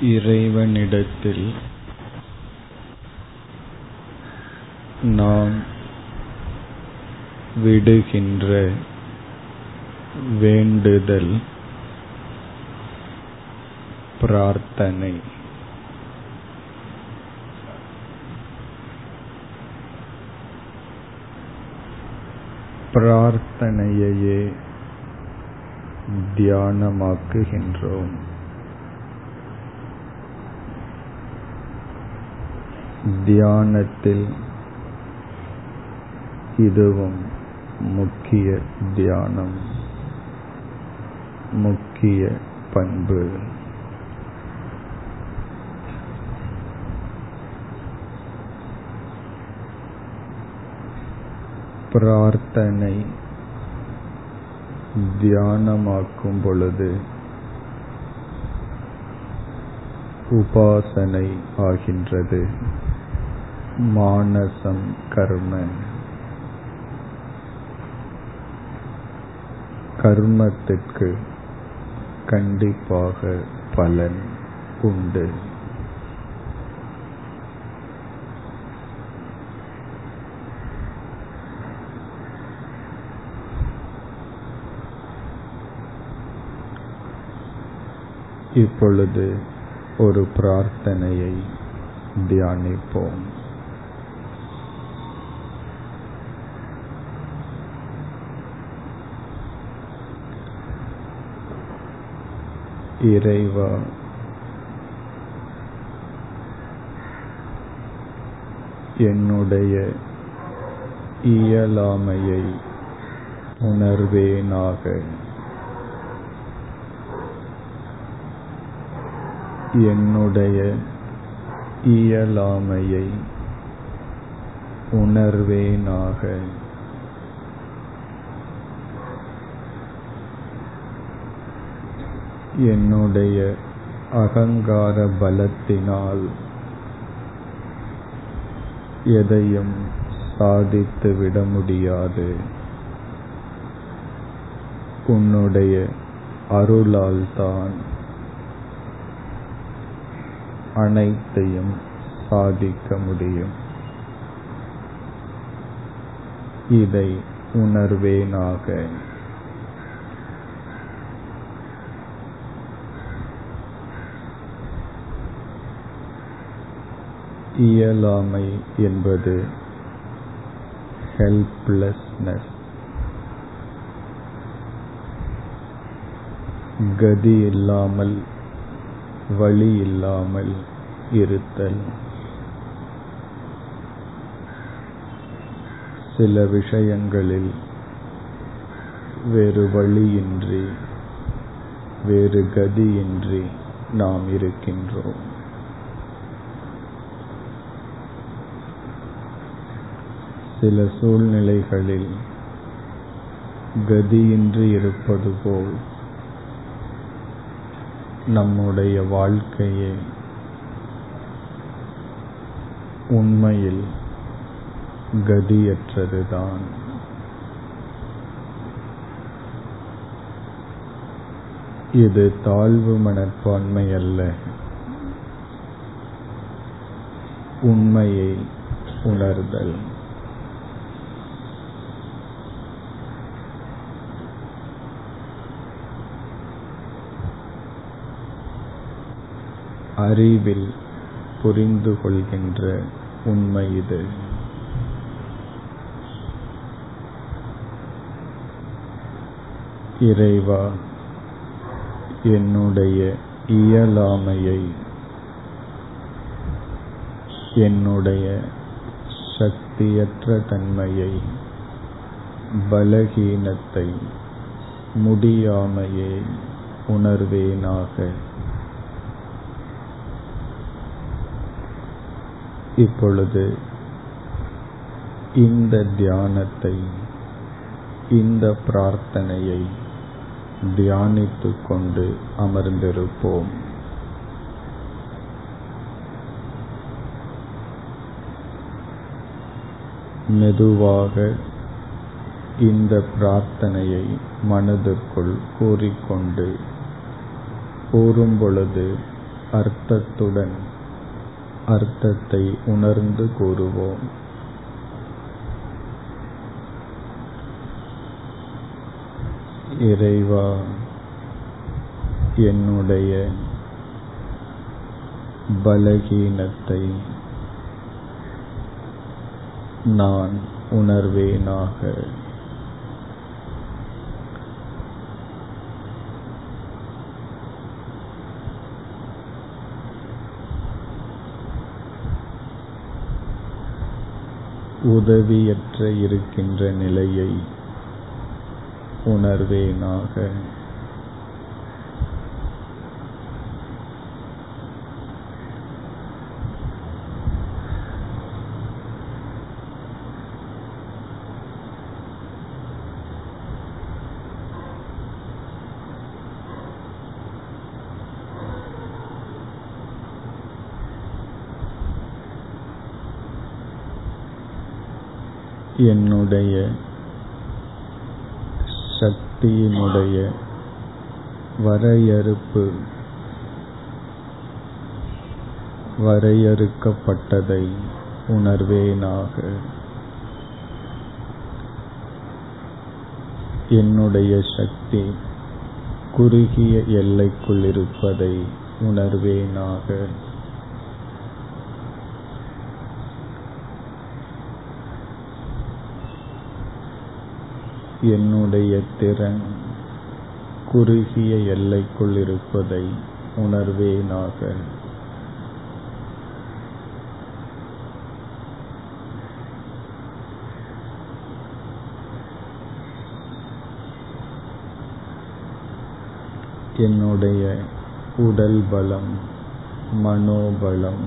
இறைவனிடத்தில் நாம் விடுகின்ற வேண்டுதல் பிரார்த்தனை. பிரார்த்தனையையே தியானமாக்குகின்றோம். தியானத்தில் இதுவும் முக்கிய தியானம் முக்கிய பண்பு. பிரார்த்தனை தியானமாக்கும் பொழுது உபாசனை ஆகின்றது. மானசம் கர்ம கர்மத்திற்கு கண்டிப்பாக பலன் உண்டு. இப்பொழுது ஒரு பிரார்த்தனையை தியானிப்போம். இறைவா. என்னுடைய இயலாமையை உணர்வேனாக. என்னுடைய இயலாமையை உணர்வேனாக. என்னுடைய அகங்கார பலத்தினால் எதையும் சாதித்து விட முடியாது. உன்னுடைய அருளால் தான் அனைத்தையும் சாதிக்க முடியும். இதை உணர்வேனாக இயலாமை என்பது ஹெல்ப்லெஸ்னஸ் கதி இல்லாமல் வழி இல்லாமல் இருத்தல். சில விஷயங்களில் வேறு வழியின்றி வேறு கதியின்றி நாம் இருக்கின்றோம். சில சூழ்நிலைகளில் கதியின்றி இருப்பது போல் நம்முடைய வாழ்க்கையே உண்மையில் கதியற்றதுதான். இது தாழ்வு மனப்பான்மை அல்ல. உண்மையை உணர்தல். அறிவில் புரிந்து கொள்கின்ற உண்மை இது. இறைவா என்னுடைய இயலாமையை என்னுடைய சக்தியற்ற தன்மையை பலகீனத்தை முடியாமையை உணர்வேனாக இப்பொழுது இந்த தியானத்தை இந்த பிரார்த்தனையை தியானித்துக் கொண்டு அமர்ந்திருப்போம். மெதுவாக இந்த பிரார்த்தனையை மனதிற்குள் கூறிக்கொண்டு கூறும்பொழுது அர்த்தத்துடன் அர்த்தத்தை உணர்ந்து கூறுவோம். இறைவா என்னுடைய பலகீனத்தை நான் உணர்வேனாக உதவியற்ற இருக்கின்ற நிலையை உணர்வேனாக என்னுடைய சக்தியினுடைய வரையறுப்பு வரையறுக்கப்பட்டதை உணர்வேனாக. என்னுடைய சக்தி குறுகிய எல்லைக்குள் இருப்பதை உணர்வேனாக. என்னுடைய திறன் குறுகிய எல்லைக்குள் இருப்பதை உணர்வேனாக. என்னுடைய உடல் பலம் மனோபலம்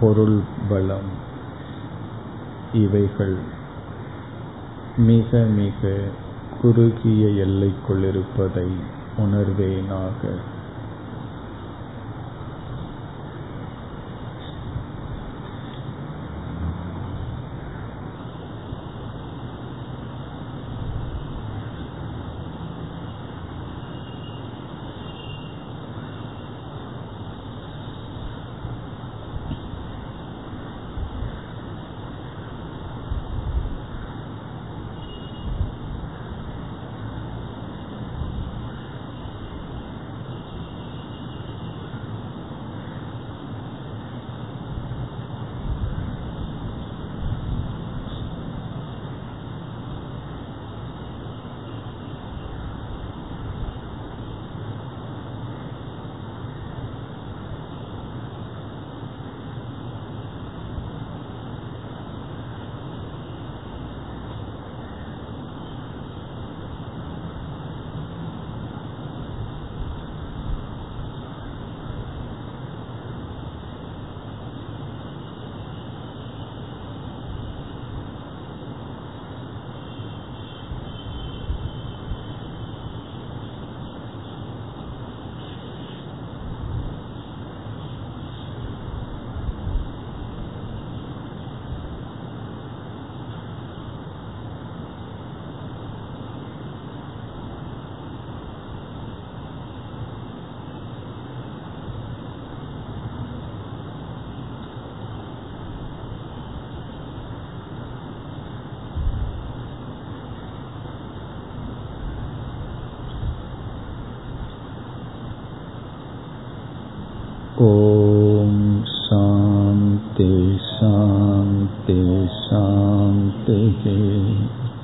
பொருள் பலம் இவைகள். மிக மிக குறுகிய எல்லைக்குள் இருப்பதை உணர்வேனாக